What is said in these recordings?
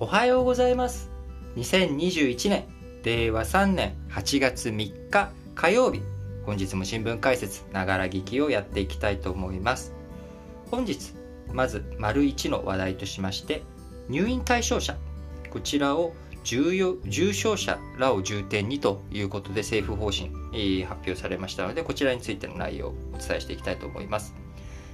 おはようございます。2021年令和3年8月3日火曜日。本日も新聞解説ながら聞きをやっていきたいと思います。本日まず丸1の話題としまして入院対象者。こちらを重要重症者らを重点にということで政府方針、えー、発表されましたのでこちらについての内容をお伝えしていきたいと思います。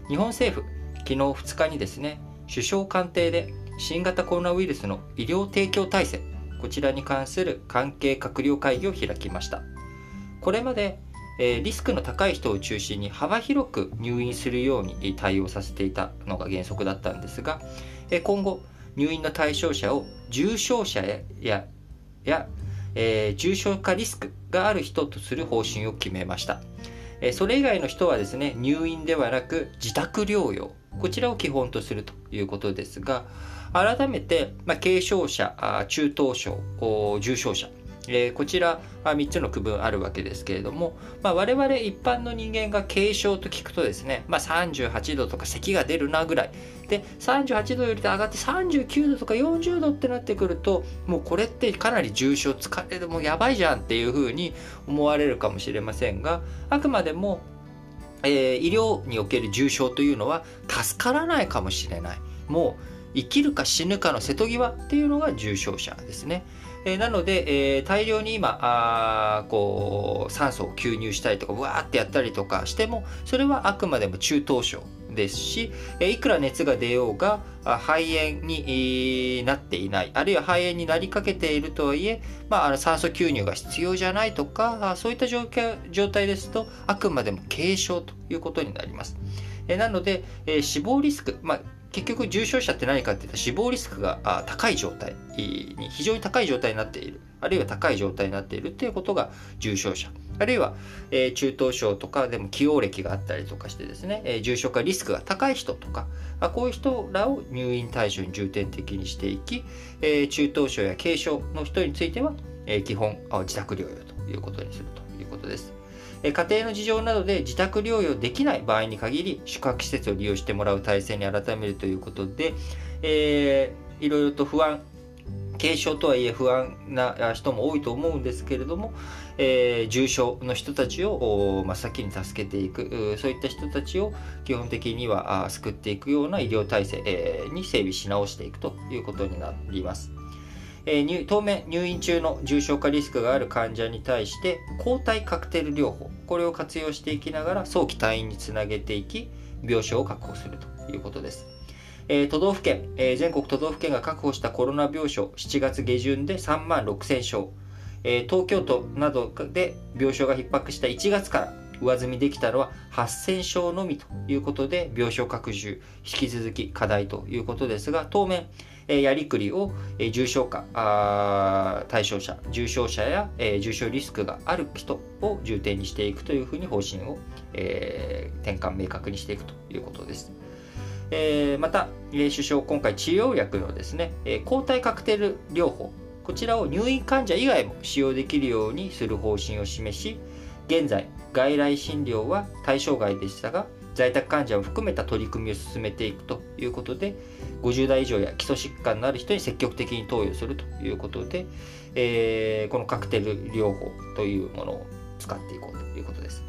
日本政府昨日2日にですね首相官邸で新型コロナウイルスの医療提供体制こちらに関する関係閣僚会議を開きました。これまで、リスクの高い人を中心に幅広く入院するように対応させていたのが原則だったんですが、今後入院の対象者を重症者ややや、えー、重症化リスクがある人とする方針を決めました、えそれ以外の人はですね入院ではなく自宅療養こちらを基本とするということですが改めて、まあ、軽症者、中等症、重症者、え、こちら3つの区分あるわけですけれども、まあ、我々一般の人間が軽症と聞くとですね、まあ、38度とか咳が出るなぐらい。で38度より上がって39度とか40度ってなってくるともうこれってかなり重症疲れでもやばいじゃんっていうふうに思われるかもしれませんがあくまでも、えー、医療における重症というのは助からないかもしれないもう生きるか死ぬかの瀬戸際っていうのが重症者ですね。えー、なので、えー、大量に今あこう酸素を吸入したりとかわーってやったりとかしてもそれはあくまでも中等症ですし、いくら熱が出ようが肺炎になっていないあるいは肺炎になりかけているとはいえ、まあ、酸素吸入が必要じゃないとかそういった状状態ですとあくまでも軽症ということになります。なので、死亡リスク、まあ結局重症者って何かっていうと死亡リスクが高い状態に非常に高い状態になっているあるいは高い状態になっているっていうことが重症者あるいは、え、中等症とかでも起用歴があったりとかしてですね、え、重症化リスクが高い人とかあこういう人らを入院対象に重点的にしていき、え、中等症や軽症の人については、え基本自宅療養ということにするということです。家庭の事情などで自宅療養できない場合に限り宿泊施設を利用してもらう体制に改めるということで、えー、いろいろと不安軽症とはいえ不安な人も多いと思うんですけれども、えー、重症の人たちを真っ先に助けていくそういった人たちを基本的には救っていくような医療体制に整備し直していくということになります。えー、当面入院中の重症化リスクがある患者に対して抗体カクテル療法これを活用していきながら早期退院につなげていき病床を確保するということです。えー、都道府県、えー、全国都道府県が確保したコロナ病床7月下旬で3万6000床、えー、東京都などで病床が逼迫した1月から上積みできたのは8000床のみということで病床拡充引き続き課題ということですが当面やりくりを、重症化対象者重症者や、重症リスクがある人を重点にしていくというふうに方針を、転換明確にしていくということです。また、首相今回治療薬のですね、抗体カクテル療法こちらを入院患者以外も使用できるようにする方針を示し現在外来診療は対象外でしたが在宅患者を含めた取り組みを進めていくということで50代以上や基礎疾患のある人に積極的に投与するということで、えー、このカクテル療法というものを使っていこうということです。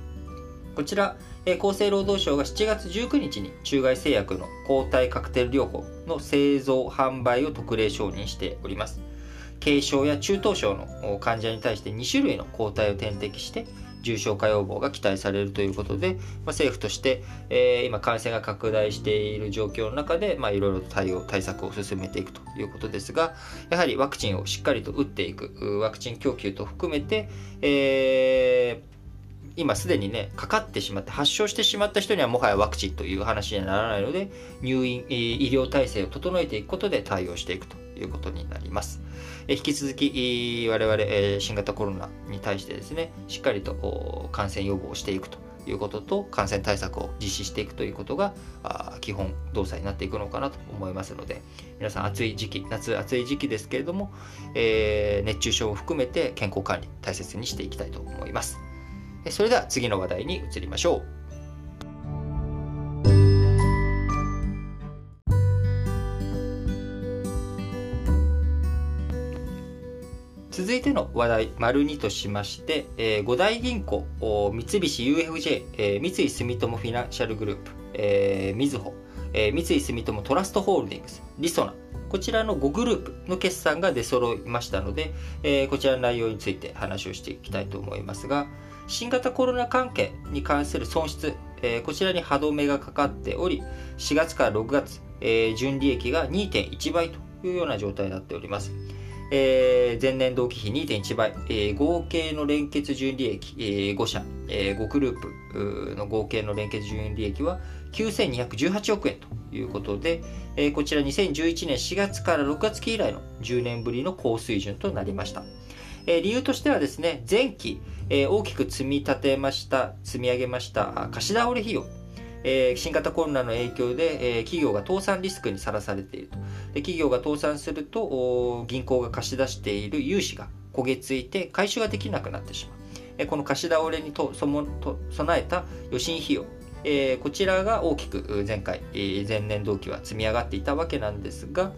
こちら、え、厚生労働省が7月19日に中外製薬の抗体カクテル療法の製造販売を特例承認しております。軽症や中等症の患者に対して2種類の抗体を点滴して重症化予防が期待されるということで、まあ、政府として、えー、今感染が拡大している状況の中で、まあ、いろいろと対応対策を進めていくということですがやはりワクチンをしっかりと打っていくワクチン供給と含めて、えー今すでにね、かかってしまって、発症してしまった人にはもはやワクチンという話にはならないので、入院、医療体制を整えていくことで対応していくということになります。引き続き我々新型コロナに対してですね、しっかりと感染予防をしていくということと感染対策を実施していくということが基本動作になっていくのかなと思いますので皆さん暑い時期夏暑い時期ですけれども、え、熱中症を含めて健康管理大切にしていきたいと思います。それでは次の話題に移りましょう。続いての話題、丸2としまして、えー、五大銀行、三菱 UFJ、えー、三井住友フィナンシャルグループ、えー、みずほ、えー、三井住友トラストホールディングス、リソナ、こちらの5グループの決算が出揃いましたので、えー、こちらの内容について話をしていきたいと思いますが、新型コロナ関係に関する損失、えー、こちらに歯止めがかかっており、4月から6月、えー、純利益が2.1倍というような状態になっております。えー、前年同期比2.1倍、えー、合計の連結純利益、えー、5社、えー、5グループの合計の連結純利益は9218億円ということで、えー、こちら2011年4月から6月期以来の10年ぶりの高水準となりました。えー、理由としてはですね、前期、えー、大きく積み立てました、積み上げました貸し倒れ費用、えー、新型コロナの影響で、えー、企業が倒産リスクにさらされていると。で企業が倒産すると、銀行が貸し出している融資が焦げ付いて回収ができなくなってしまう。えこの貸し倒れにとそもと備えた予診費用、え、こちらが大きく前回、え、前年同期は積み上がっていたわけなんですが、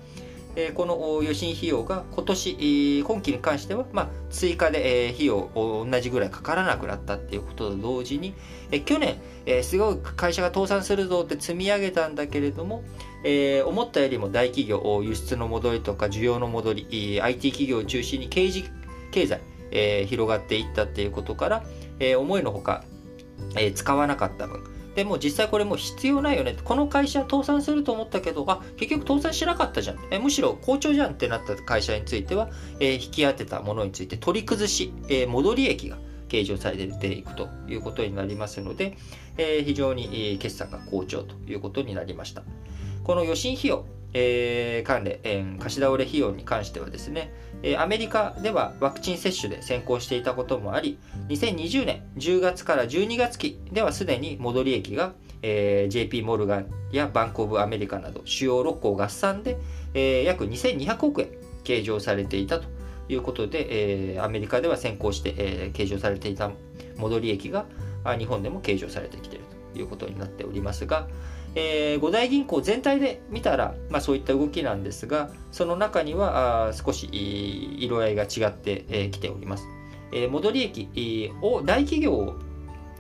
えこの予診費用が今年、今期に関しては、ま、追加で、え費用同じぐらいかからなくなったっていうことと同時に、え去年、えすごい会社が倒産するぞって積み上げたんだけれども、え思ったよりも大企業、輸出の戻りとか需要の戻り、IT 企業を中心に経済、経済、え広がっていったっていうことから、え思いのほか、え使わなかった分、でも実際これもう必要ないよねこの会社倒産すると思ったけどあ結局倒産しなかったじゃん。えむしろ好調じゃんってなった会社については、えー、引き当てたものについて取り崩し、えー、戻り益が計上されていくということになりますので、えー、非常に決算が好調ということになりました。この予診費用えー、関連、貸し倒れ費用に関してはですね、アメリカではワクチン接種で先行していたこともあり、2020年10月から12月期ではすでに戻り益が、えー、JP モルガンやバンコブアメリカなど主要6校合算で、えー、約2200億円計上されていたということで、えー、アメリカでは先行して、えー、計上されていた戻り益が日本でも計上されてきているということになっておりますが、えー、五大銀行全体で見たら、まあ、そういった動きなんですが、その中には少し色合いが違ってき、えー、ております。えー、戻り益を大企業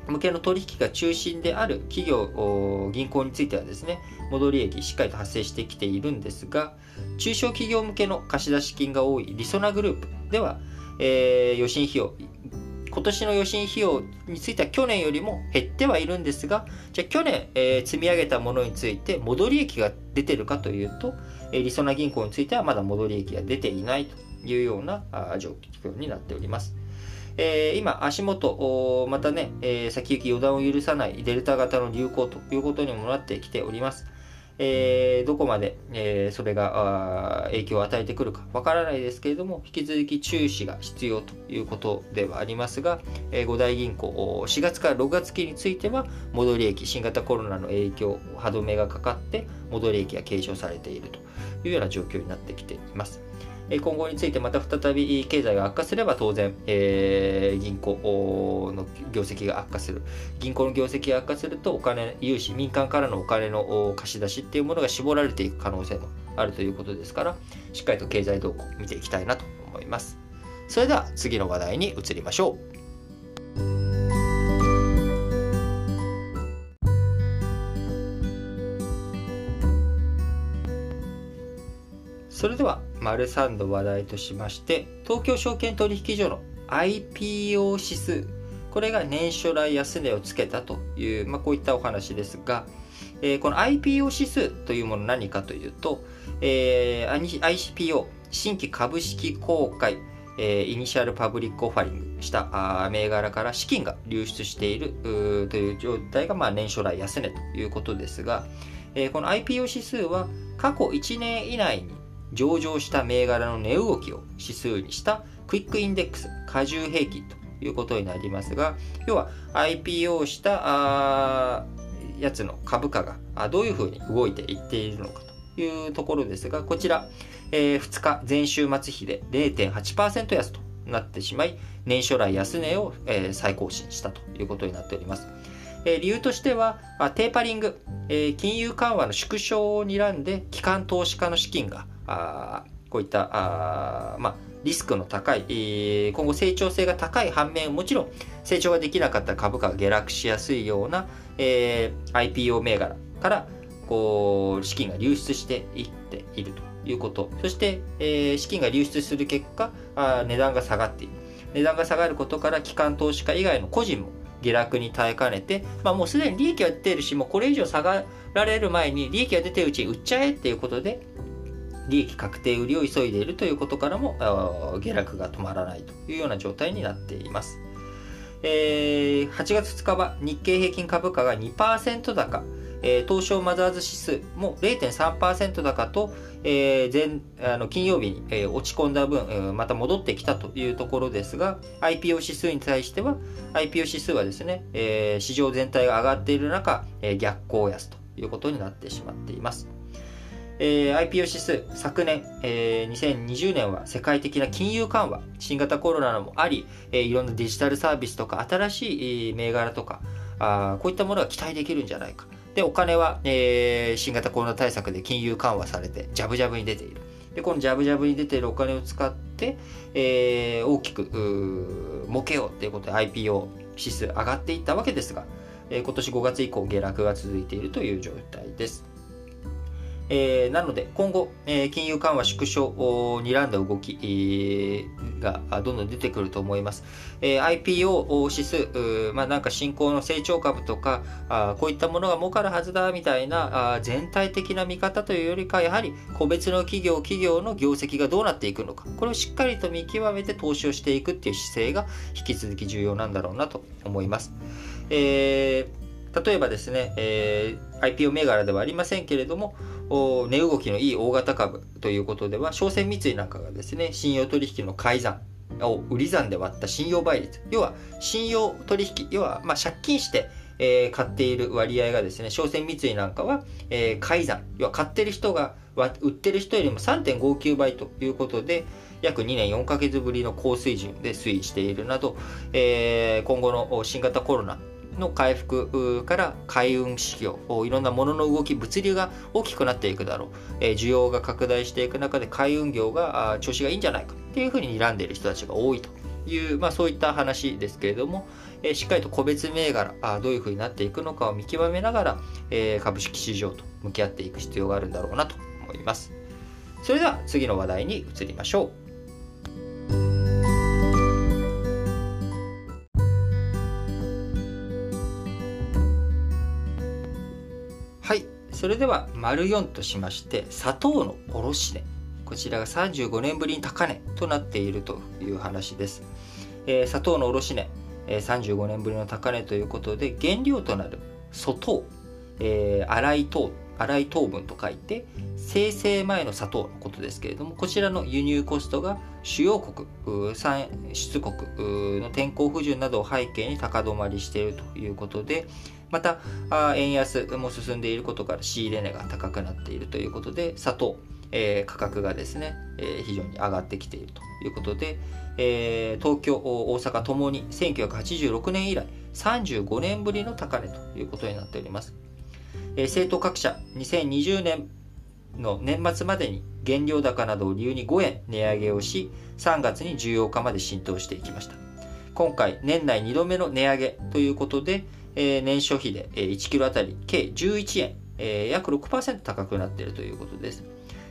向けの取引が中心である企業、銀行についてはですね、戻り益しっかりと発生してきているんですが、中小企業向けの貸出金が多いリソナグループでは、えー、予診費用今年の予診費用については去年よりも減ってはいるんですが、じゃあ去年、えー、積み上げたものについて戻り益が出てるかというと、え、りそな銀行についてはまだ戻り益が出ていないというような状況になっております。えー、今、足元、またね、えー、先行き予断を許さないデルタ型の流行ということにもなってきております。えー、どこまで、えー、それが影響を与えてくるかわからないですけれども、引き続き注視が必要ということではありますが、えー、五大銀行、4月から6月期については、戻り益、新型コロナの影響、歯止めがかかって、戻り益が継承されているというような状況になってきています。今後についてまた再び経済が悪化すれば当然、えー、銀行の業績が悪化する。銀行の業績が悪化するとお金、融資、民間からのお金の貸し出しっていうものが絞られていく可能性もあるということですから、しっかりと経済動向を見ていきたいなと思います。それでは次の話題に移りましょう。それでは、丸3の話題としまして、東京証券取引所の IPO 指数、これが年初来安値をつけたという、まあ、こういったお話ですが、えー、この IPO 指数というもの何かというと、えー、IPO、新規株式公開、えー、 Initial Public Offering したあ銘柄から資金が流出しているという状態が、まあ、年初来安値ということですが、えー、この IPO 指数は過去1年以内に上場した銘柄の値動きを指数にしたクイックインデックス過重平均ということになりますが要は IPO したやつの株価がどういうふうに動いていっているのかというところですがこちら、えー、2日前週末比で0.8%安となってしまい年初来安値を、えー、再更新したということになっております。え理由としては、テーパリング、え金融緩和の縮小を睨んで機関投資家の資金があこういったあ、まあリスクの高い、えー、今後成長性が高い反面、もちろん成長ができなかった株価が下落しやすいような、えー、IPO 銘柄からこう資金が流出していっているということ、そして、えー、資金が流出する結果あ、値段が下がっている。値段が下がることから機関投資家以外の個人も下落に耐えかねて、まあ、もうすでに利益は出ているし、もうこれ以上下がられる前に利益が出てるうちに売っちゃえっていうことで、利益確定売りを急いでいるということからも下落が止まらないというような状態になっています。えー、8月2日は日経平均株価が2%高、えー、東証マザーズ指数も0.3%高と、えー、前あの金曜日に、えー、落ち込んだ分、えー、また戻ってきたというところですが IPO 指数に対しては IPO 指数はですね、えー、市場全体が上がっている中、えー、逆行安ということになってしまっています。えー、IPO 指数、昨年、えー、2020年は世界的な金融緩和、新型コロナもあり、えー、いろんなデジタルサービスとか新しい銘柄とか、あこういったものが期待できるんじゃないか。で、お金は、えー、新型コロナ対策で金融緩和されて、ジャブジャブに出ている。で、このジャブジャブに出ているお金を使って、えー、大きく、儲けようということで IPO 指数上がっていったわけですが、えー、今年5月以降下落が続いているという状態です。えー、なので今後、えー、金融緩和縮小を睨んだ動き、えー、がどんどん出てくると思います。えー、IPO 指数、まあ、なんか新興の成長株とかあこういったものが儲かるはずだみたいなあ全体的な見方というよりかやはり個別の企業企業の業績がどうなっていくのかこれをしっかりと見極めて投資をしていくっていう姿勢が引き続き重要なんだろうなと思います。えー、例えばですね、えー、IPO 銘柄ではありませんけれども値動きのいい大型株ということでは、商船三井なんかがですね、信用取引の改ざんを売り算で割った信用倍率、要は信用取引、要はま借金して、え、買っている割合がですね、商船三井なんかは、え、改ざん、要は買ってる人が売ってる人よりも3.59倍ということで、約2年4ヶ月ぶりの高水準で推移しているなど、え、今後の新型コロナの回復から海運市業いろんなものの動き物流が大きくなっていくだろう、え需要が拡大していく中で海運業が調子がいいんじゃないかっていうふうに睨んでいる人たちが多いという、まあ、そういった話ですけれども、えしっかりと個別銘柄あどういうふうになっていくのかを見極めながら、え株式市場と向き合っていく必要があるんだろうなと思います。それでは次の話題に移りましょう。はい。それでは丸4としまして砂糖の卸値。こちらが35年ぶりに高値となっているという話です、えー、砂糖の卸値、えー、35年ぶりの高値ということで原料となる粗糖、えー、い糖。粗い糖分と書いて生成前の砂糖のことですけれどもこちらの輸入コストが主要国産出国の天候不順などを背景に高止まりしているということでまた、円安も進んでいることから仕入れ値が高くなっているということで、砂糖、えー、価格がですね、えー、非常に上がってきているということで、えー、東京、大阪ともに1986年以来35年ぶりの高値ということになっております。えー、政党各社2020年の年末までに原料高などを理由に5円値上げをし、3月に需要化まで浸透していきました。今回、年内2度目の値上げということで、えー、年初比で、え、1キロあたり計11円、え、約6%高くなっているということです。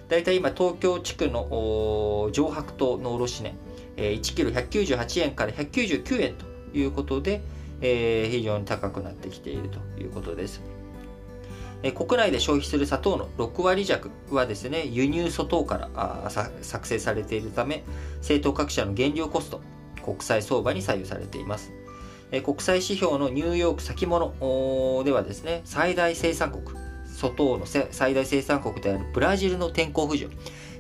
だいたい今、東京地区の上白糖の卸値、え、1キロ198円から199円ということで、え、非常に高くなってきているということです。え、国内で消費する砂糖の6割弱はですね、輸入粗糖から作成されているため、政党各社の原料コスト、国際相場に左右されています。え国際指標のニューヨーク先物ではですね、最大生産国、外の最大生産国であるブラジルの天候不順、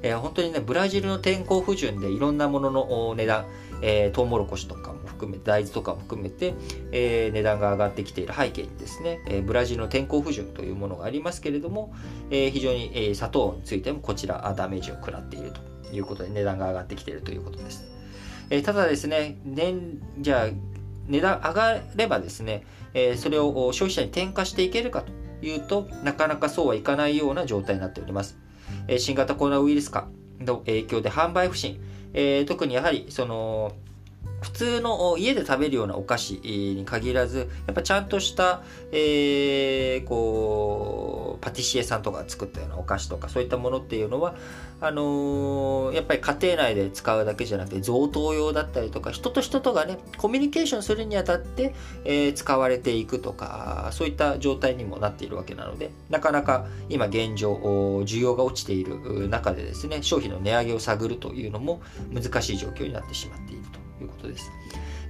えー、本当にね、ブラジルの天候不順でいろんなものの値段、えー、トウモロコシとかも含めて、大豆とかも含めて、えー、値段が上がってきている背景にですね、えー、ブラジルの天候不順というものがありますけれども、え、非常に、え、砂糖についてもこちらダメージを食らっているということで、値段が上がってきているということです。え、ただですね、年、じゃあ、値段上がればですね、えー、それを消費者に転嫁していけるかというとなかなかそうはいかないような状態になっております、えー、新型コロナウイルス化の影響で販売不振。えー、特にやはりその普通の家で食べるようなお菓子に限らずやっぱちゃんとした、えー、こうパティシエさんとかが作ったようなお菓子とかそういったものっていうのはあのー、やっぱり家庭内で使うだけじゃなくて贈答用だったりとか人と人とがねコミュニケーションするにあたって、えー、使われていくとかそういった状態にもなっているわけなのでなかなか今現状需要が落ちている中でですね商品の値上げを探るというのも難しい状況になってしまっていると。いうことです。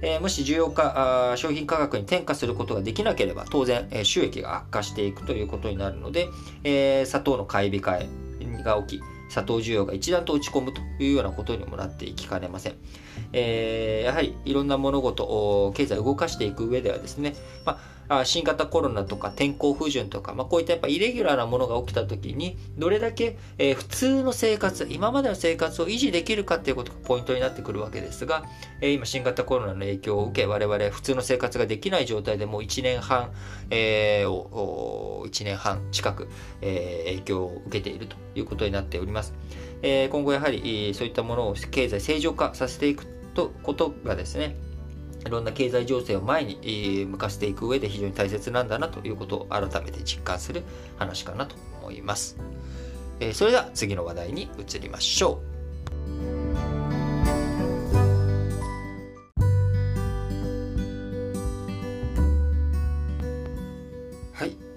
えー、もし重要か商品価格に転嫁することができなければ当然、えー、収益が悪化していくということになるので、えー、砂糖の買い控えが起き砂糖需要が一段と落ち込むというようなことにもなっていきかねません。えー、やはりいろんな物事を、経済を動かしていく上ではですね、まあ、新型コロナとか天候不順とか、まあ、こういったやっぱイレギュラーなものが起きた時に、どれだけ、えー、普通の生活、今までの生活を維持できるかっていうことがポイントになってくるわけですが、えー、今新型コロナの影響を受け、我々普通の生活ができない状態でもう1年半、えー、1年半近く、えー、影響を受けているということになっております。え、今後やはりそういったものを経済正常化させていくとことがですねいろんな経済情勢を前に向かせていく上で非常に大切なんだなということを改めて実感する話かなと思います。え、それでは次の話題に移りましょう。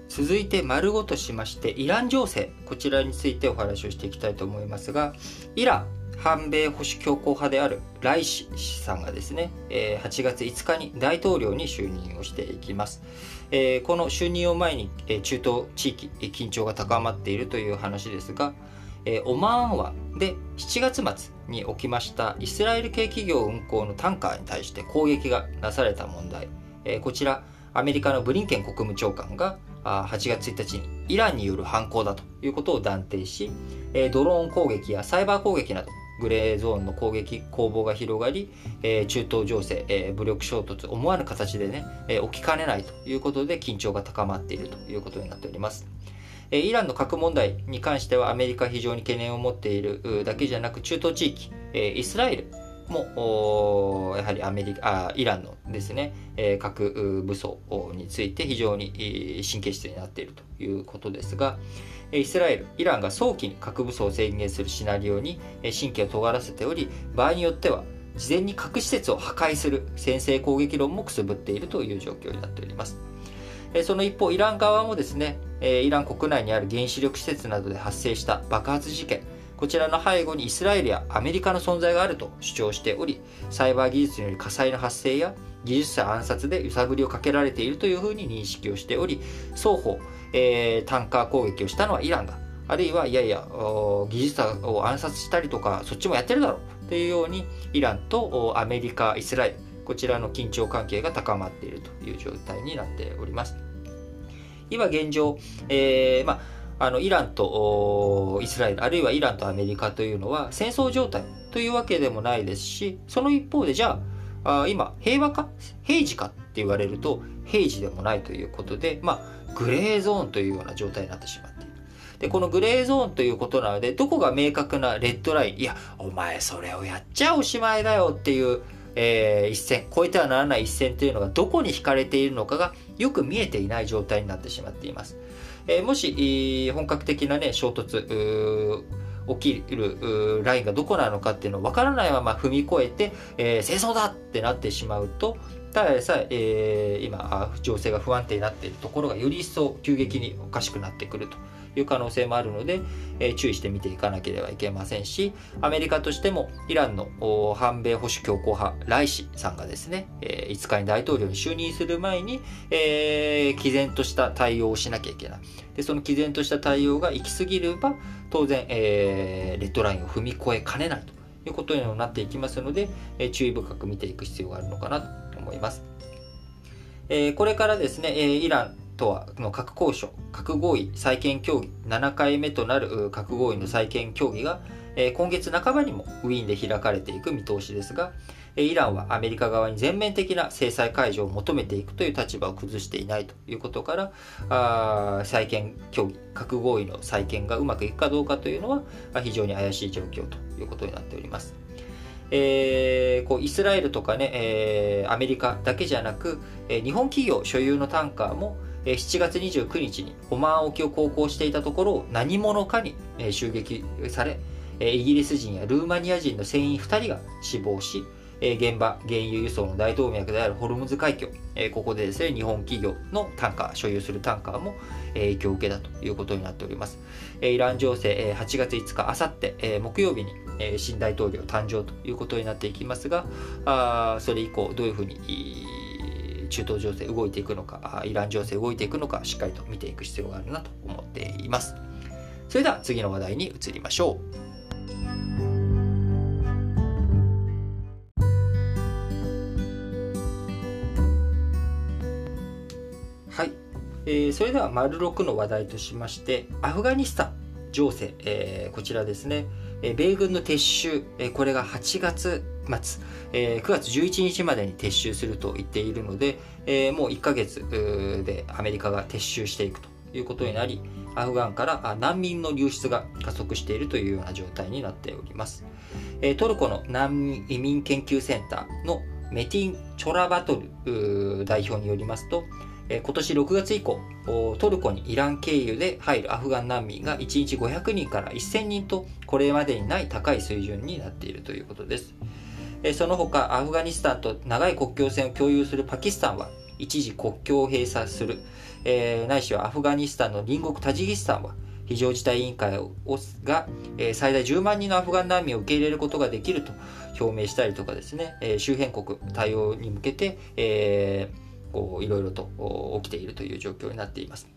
続いて丸ごとしましてイラン情勢こちらについてお話をしていきたいと思いますがイラン反米保守強硬派であるライシさんがですね8月5日に大統領に就任をしていきます。この就任を前に中東地域緊張が高まっているという話ですがオマーン湾で7月末に起きましたイスラエル系企業運航のタンカーに対して攻撃がなされた問題。こちらアメリカのブリンケン国務長官が8月1日にイランによる犯行だということを断定し、ドローン攻撃やサイバー攻撃などグレーゾーンの攻撃攻防が広がりえ、中東情勢え、武力衝突思わぬ形でねえ、起きかねないということで緊張が高まっているということになっております。イランの核問題に関してはアメリカ非常に懸念を持っているだけじゃなく中東地域、イスラエルもやはりアメリカあイランのですね、え核武装について非常に神経質になっているということですがイスラエルイランが早期に核武装を宣言するシナリオに神経を尖らせており場合によっては事前に核施設を破壊する先制攻撃論もくすぶっているという状況になっております。その一方イラン側もですねイラン国内にある原子力施設などで発生した爆発事件こちらの背後にイスラエルやアメリカの存在があると主張しており、サイバー技術による火災の発生や技術者暗殺で揺さぶりをかけられているというふうに認識をしており、双方、えー、タンカー攻撃をしたのはイランだ。あるいは、いやいや、技術者を暗殺したりとか、そっちもやってるだろうというように、イランとアメリカ、イスラエル、こちらの緊張関係が高まっているという状態になっております。今現状、えー、まああのイランとイスラエルあるいはイランとアメリカというのは戦争状態というわけでもないですしその一方でじゃああ今平和か平時かって言われると平時でもないということで、まあ、グレーゾーンというような状態になってしまっている。でこのグレーゾーンということなのでどこが明確なレッドライン？いやお前それをやっちゃおしまいだよっていう、えー、一線越えてはならない一線というのがどこに引かれているのかがよく見えていない状態になってしまっています。え、もし、本格的なね、衝突、起きるラインがどこなのかっていうのを分からないまま踏み越えて、えー、戦争だってなってしまうと、ただでさええー、今、情勢が不安定になっているところがより一層急激におかしくなってくると。いう可能性もあるので、えー、注意して見ていかなければいけませんし、アメリカとしてもイランの反米保守強硬派、ライシさんがですね、えー、5日に大統領に就任する前に、えー、毅然とした対応をしなきゃいけない。で、その毅然とした対応が行き過ぎれば、当然、えー、レッドラインを踏み越えかねないということにもなっていきますので、えー、注意深く見ていく必要があるのかなと思います。え、これからですね、え、イランとはの核交渉、核合意再建協議、7回目となる核合意の再建協議が、今月半ばにもウィーンで開かれていく見通しですが、イランはアメリカ側に全面的な制裁解除を求めていくという立場を崩していないということから、あ再建協議、核合意の再建がうまくいくかどうかというのは非常に怪しい状況ということになっております。えー、こうイスラエルとかね、えー、アメリカだけじゃなく、えー、日本企業所有のタンカーも、7月29日にオマーン沖を航行していたところを何者かに、襲撃され、イギリス人やルーマニア人の船員2人が死亡し、現場、原油輸送の大動脈であるホルムズ海峡、ここでですね、日本企業のタンカー、所有するタンカーも、影響を受けたということになっております。イラン情勢、8月5日、あさって、木曜日に、新大統領誕生ということになっていきますが、あそれ以降、どういうふうに、中東情勢動いていくのか、イラン情勢動いていくのか、しっかりと見ていく必要があるなと思っています。それでは次の話題に移りましょうはい。えー、それでは丸6の話題としましてアフガニスタン情勢、えー、こちらですね、え、米軍の撤収、え、これが8月末、えー、9月11日までに撤収すると言っているので、えー、もう1ヶ月でアメリカが撤収していくということになりアフガンから難民の流出が加速しているというような状態になっております、え、トルコの難民移民研究センターのメティン・チョラバトル代表によりますと今年6月以降、トルコにイラン経由で入るアフガン難民が1日500人から1000人と、これまでにない高い水準になっているということです。その他、アフガニスタンと長い国境線を共有するパキスタンは、一時国境を閉鎖する、えー、ないしはアフガニスタンの隣国タジキスタンは、非常事態委員会が、え、最大10万人のアフガン難民を受け入れることができると表明したりとかですね、え、周辺国対応に向けて、えーこういろいろと起きているという状況になっています。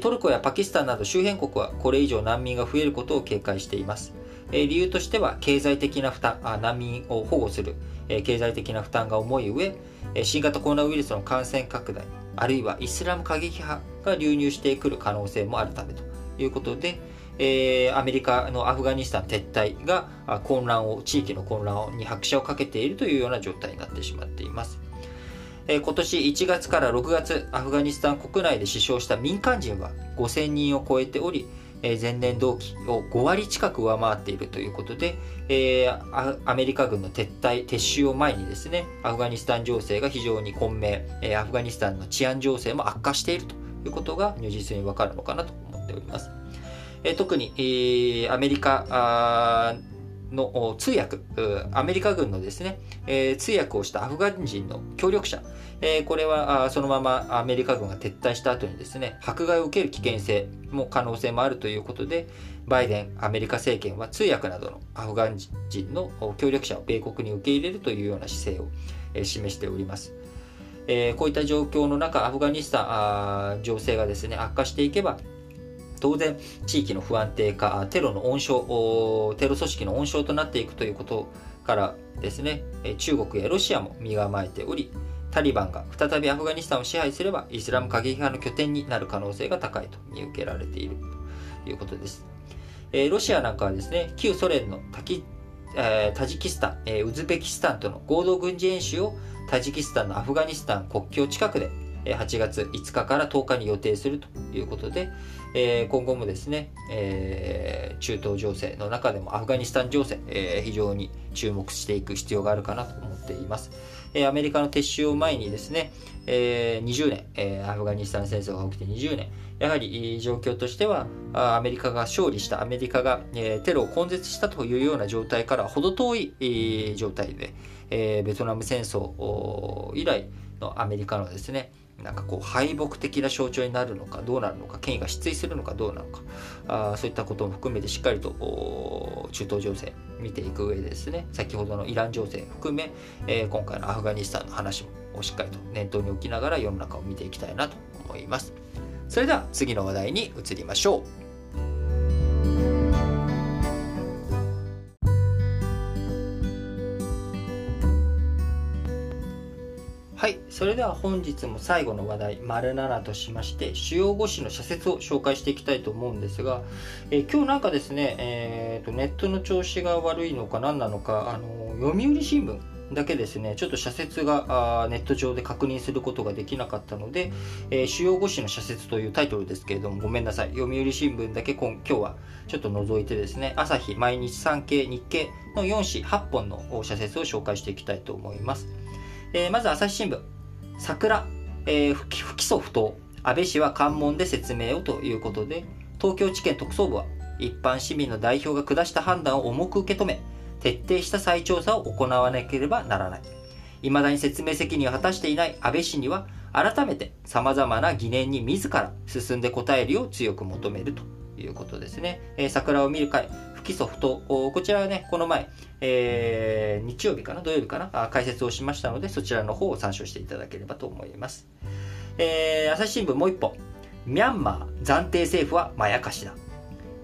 トルコやパキスタンなど周辺国はこれ以上難民が増えることを警戒しています。理由としては経済的な負担、難民を保護する経済的な負担が重い上、新型コロナウイルスの感染拡大、あるいはイスラム過激派が流入してくる可能性もあるためということで、アメリカのアフガニスタン撤退が混乱を、地域の混乱に拍車をかけているというような状態になってしまっています。え今年1月から6月、アフガニスタン国内で死傷した民間人は5000人を超えており、え前年同期を5割近く上回っているということで、えー、アメリカ軍の撤退、撤収を前にですね、アフガニスタン情勢が非常に混迷、え、アフガニスタンの治安情勢も悪化しているということが如実にわかるのかなと思っております。え、特に、え、アメリカの通訳、アメリカ軍のですね、え、通訳をしたアフガン人の協力者、え、これはそのままアメリカ軍が撤退した後にですね、迫害を受ける危険性も可能性もあるということで、バイデン、アメリカ政権は通訳などのアフガン人の協力者を米国に受け入れるというような姿勢を、え、示しております。え、こういった状況の中、アフガニスタン情勢がですね、悪化していけば、当然地域の不安定化テロの温床テロ組織の温床となっていくということからですね中国やロシアも身構えておりタリバンが再びアフガニスタンを支配すればイスラム過激派の拠点になる可能性が高いと見受けられているということです、えロシアなんかはですね旧ソ連のタキ、えタジキスタン、えウズベキスタンとの合同軍事演習をタジキスタンのアフガニスタン国境近くで8月5日から10日に予定するということで、え今後もですね、え中東情勢の中でもアフガニスタン情勢、え非常に注目していく必要があるかなと思っています。えアメリカの撤収を前にですね、え20年、えアフガニスタン戦争が起きて20年、やはり状況としては、アメリカが勝利した、アメリカが、えテロを根絶したというような状態から程遠い、状態で、えベトナム戦争以来のアメリカのですね、なんかこう敗北的な象徴になるのかどうなるのか権威が失墜するのかどうなのか。あそういったことも含めてしっかりと中東情勢見ていく上でですね。先ほどのイラン情勢含め、えー、今回のアフガニスタンの話もしっかりと念頭に置きながら世の中を見ていきたいなと思います。それでは次の話題に移りましょう。はい。それでは本日も最後の話題、丸7としまして、主要5紙の社説を紹介していきたいと思うんですが、えー、今日なんかですね、えーと、ネットの調子が悪いのか何なのか、あの読売新聞だけですねちょっと社説があネット上で確認することができなかったので、えー、主要5紙の社説というタイトルですけれどもごめんなさい読売新聞だけ今今日はちょっと除いてですね朝日毎日産経日経の4紙8本の社説を紹介していきたいと思います、えー、まず朝日新聞桜、えー、不起訴不当安倍氏は関門で説明をということで東京地検特捜部は一般市民の代表が下した判断を重く受け止め徹底した再調査を行わなければならない。未だに説明責任を果たしていない安倍氏には、改めて様々な疑念に自ら進んで答えるよう強く求めるということですね。えー、桜を見る会、不起訴不当。こちらはね、この前、えー、日曜日かな、土曜日かな、解説をしましたので、そちらの方を参照していただければと思います。えー、朝日新聞もう一本。ミャンマー暫定政府はまやかしだ。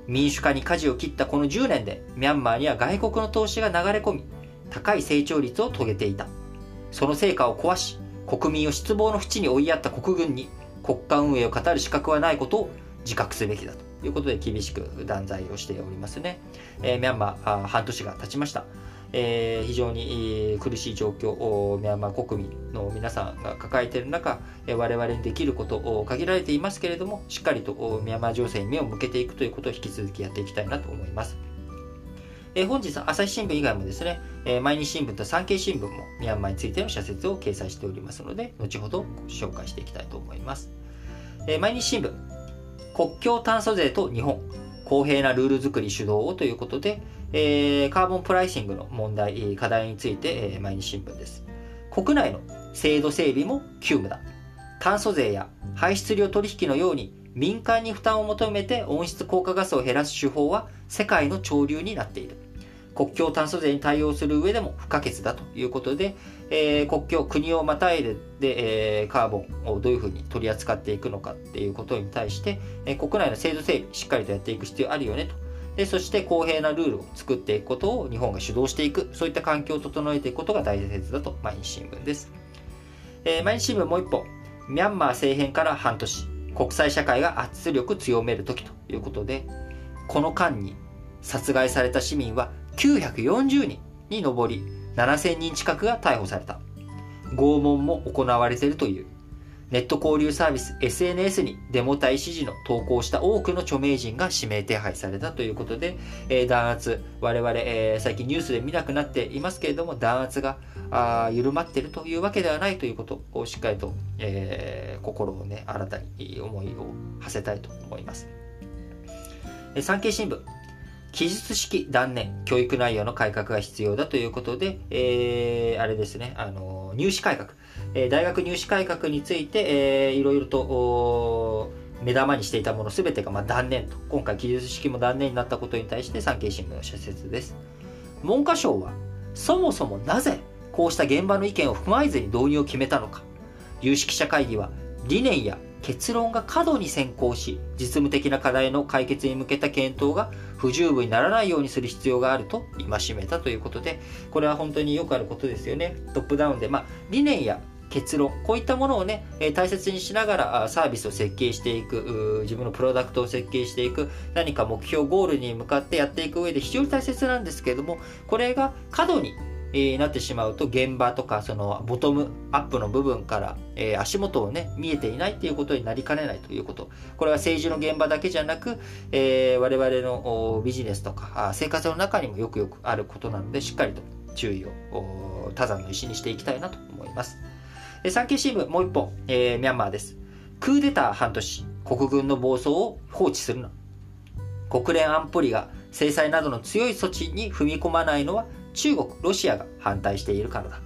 民主化に舵を切ったこの10年でミャンマーには外国の投資が流れ込み高い成長率を遂げていたその成果を壊し国民を失望の淵に追いやった国軍に国家運営を語る資格はないことを自覚すべきだということで厳しく断罪をしておりますね、えー、ミャンマー半年が経ちましたえー、非常に苦しい状況をミャンマー国民の皆さんが抱えている中、我々にできることを限られていますけれども、しっかりとミャンマー情勢に目を向けていくということを引き続きやっていきたいなと思います。えー、本日、朝日新聞以外もですね、えー、毎日新聞と産経新聞もミャンマーについての社説を掲載しておりますので、後ほど紹介していきたいと思います。えー、毎日新聞、国境炭素税と日本、公平なルール作り主導をということで、えー、カーボンプライシングの問題、課題について、えー、毎日新聞です。国内の制度整備も急務だ。炭素税や排出量取引のように民間に負担を求めて温室効果ガスを減らす手法は世界の潮流になっている。国境炭素税に対応する上でも不可欠だということで、えー、国境、国をまたいでで、えー、カーボンをどういうふうに取り扱っていくのかっていうことに対して、えー、国内の制度整備、しっかりとやっていく必要あるよねと。でそして公平なルールを作っていくことを日本が主導していく。そういった環境を整えていくことが大切だと毎日新聞です、えー、毎日新聞もう一本。ミャンマー政変から半年。国際社会が圧力強める時ということでこの間に殺害された市民は940人に上り7000人近くが逮捕された。拷問も行われているという。ネット交流サービス SNS にデモ隊支持の投稿した多くの著名人が指名手配されたということで、えー、弾圧、我々、えー、最近ニュースで見なくなっていますけれども、弾圧があ緩まっているというわけではないということをしっかりと、えー、心をね、新たに思いを馳せたいと思います。え、産経新聞、記述式断念、教育内容の改革が必要だということで、えー、あれですね、あの入試改革。え大学入試改革について、えー、いろいろと目玉にしていたもの全てがまあ断念と。今回記述式も断念になったことに対して産経新聞の社説です。文科省はそもそもなぜこうした現場の意見を踏まえずに導入を決めたのか。有識者会議は理念や結論が過度に先行し実務的な課題の解決に向けた検討が不十分にならないようにする必要があると戒めたということでこれは本当によくあることですよね。トップダウンで、まあ、理念や結論こういったものをね大切にしながらサービスを設計していく自分のプロダクトを設計していく何か目標ゴールに向かってやっていく上で非常に大切なんですけれどもこれが過度にえなってしまうと現場とかそのボトムアップの部分から、え、足元をね見えていないっていうことになりかねないということこれは政治の現場だけじゃなく、え、我々のビジネスとか生活の中にもよくよくあることなのでしっかりと注意を多山の石にしていきたいなと思います。産経新聞もう一本、えー、ミャンマーです。クーデター半年、国軍の暴走を放置するな。国連安保理が制裁などの強い措置に踏み込まないのは中国、ロシアが反対しているからだ。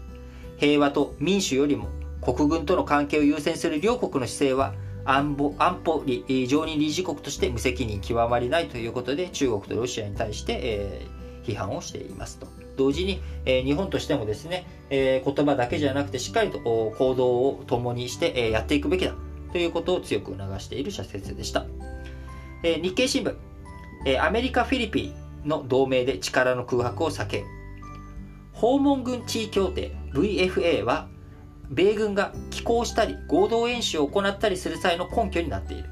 平和と民主よりも国軍との関係を優先する両国の姿勢は安保安保理常任理事国として無責任極まりないということで中国とロシアに対して、えー、批判をしていますと。同時に、えー、日本としてもですね、えー、言葉だけじゃなくてしっかりと行動を共にして、え、やっていくべきだということを強く促している社説でした。え、日経新聞、え、アメリカ・フィリピンの同盟で力の空白を避け。訪問軍地位協定 VFA は米軍が寄港したり合同演習を行ったりする際の根拠になっている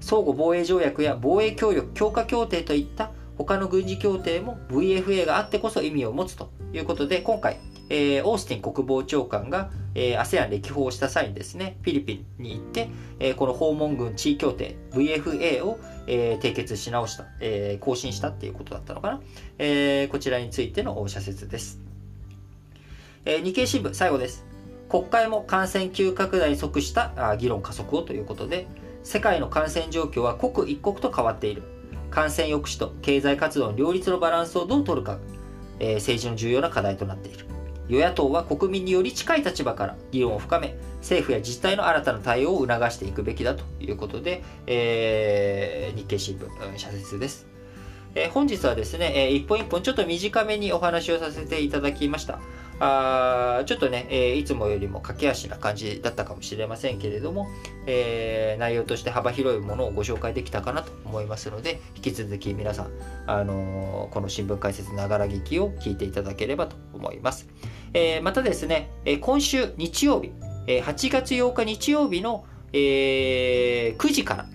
相互防衛条約や防衛協力強化協定といった他の軍事協定も VFA があってこそ意味を持つということで今回えー、オースティン国防長官が、え、ASEAN 歴訪をした際にですね、フィリピンに行って、えー、この訪問軍地位協定 VFA を、えー、締結し直した、えー、更新したっていうことだったのかな。えー、こちらについての社説です。え、日経新聞、最後です。国会も感染急拡大に即した議論加速をということで、世界の感染状況は刻一刻と変わっている。感染抑止と経済活動の両立のバランスをどう取るか、えー、政治の重要な課題となっている。与野党は国民により近い立場から議論を深め、政府や自治体の新たな対応を促していくべきだということで、えー、日経新聞、社説です。えー、本日はですね、えー、一本一本ちょっと短めにお話をさせていただきました。あちょっとね、えー、いつもよりも駆け足な感じだったかもしれませんけれども、えー、内容として幅広いものをご紹介できたかなと思いますので、引き続き皆さん、あのー、この新聞解説ながら聞きを聞いていただければと思います。え、またですね、え今週日曜日、え8月8日日曜日の、え9時から、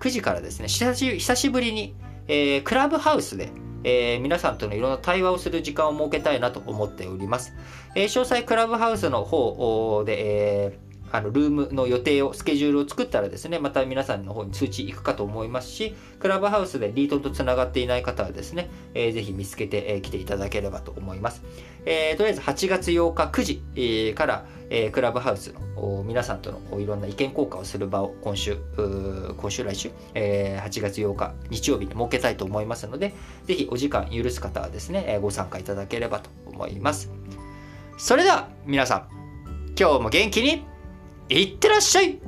9時からですね、久しぶりに、えクラブハウスで、えー、皆さんとのいろんな対話をする時間を設けたいなと思っております。えー、詳細クラブハウスの方で、えーあのルームの予定を、スケジュールを作ったらですね、また皆さんの方に通知行くかと思いますし、クラブハウスでリートとつながっていない方はですね、えー、ぜひ見つけてき、えー、ていただければと思います。えー、とりあえず8月8日9時、えー、から、えー、クラブハウスの皆さんとのいろんな意見交換をする場を今週、今週来週、えー、8月8日日曜日に設けたいと思いますので、ぜひお時間許す方はですね、えご参加いただければと思います。それでは皆さん、今日も元気にいってらっしゃい